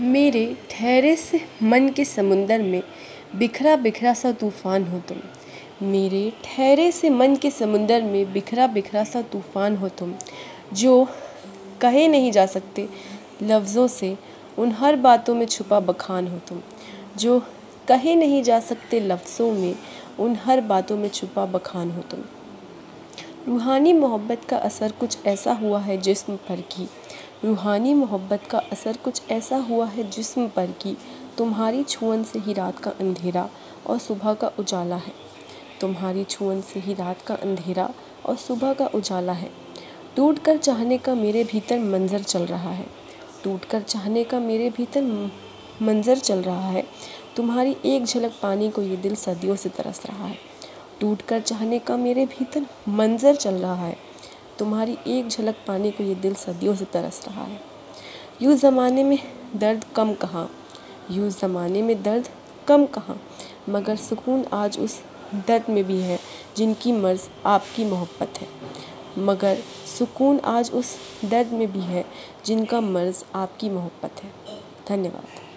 मेरे ठहरे से मन के समुंदर में बिखरा बिखरा सा तूफ़ान हो तुम। मेरे ठहरे से मन के समुंदर में बिखरा बिखरा सा तूफ़ान हो तुम, जो कहे नहीं जा सकते लफ्ज़ों से उन हर बातों में छुपा बखान हो तुम, जो कहे नहीं जा सकते लफ्ज़ों में उन हर बातों में छुपा बखान हो तुम। रूहानी मोहब्बत का असर कुछ ऐसा हुआ है जिस्म पर कि। रूहानी मोहब्बत का असर कुछ ऐसा हुआ है जिस्म पर कि। तुम्हारी छुअन से ही रात का अंधेरा और सुबह का उजाला है। तुम्हारी छुअन से ही रात का अंधेरा और सुबह का उजाला है। टूट कर चाहने का मेरे भीतर मंज़र चल रहा है। टूट कर चाहने का मेरे भीतर मंज़र चल रहा है। तुम्हारी एक झलक पानी को ये दिल सदियों से तरस रहा है। टूट कर चाहने का मेरे भीतर मंज़र चल रहा है। तुम्हारी एक झलक पाने को ये दिल सदियों से तरस रहा है। यूँ ज़माने में दर्द कम कहाँ, यूँ ज़माने में दर्द कम कहाँ, मगर सुकून आज उस दर्द में भी है जिनकी मर्ज़ आपकी मोहब्बत है। मगर सुकून आज उस दर्द में भी है जिनका मर्ज़ आपकी मोहब्बत है। धन्यवाद।